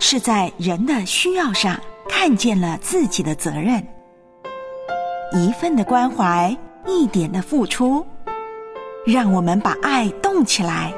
是在人的需要上看见了自己的责任。一份的关怀一点的付出让我们把爱动起来。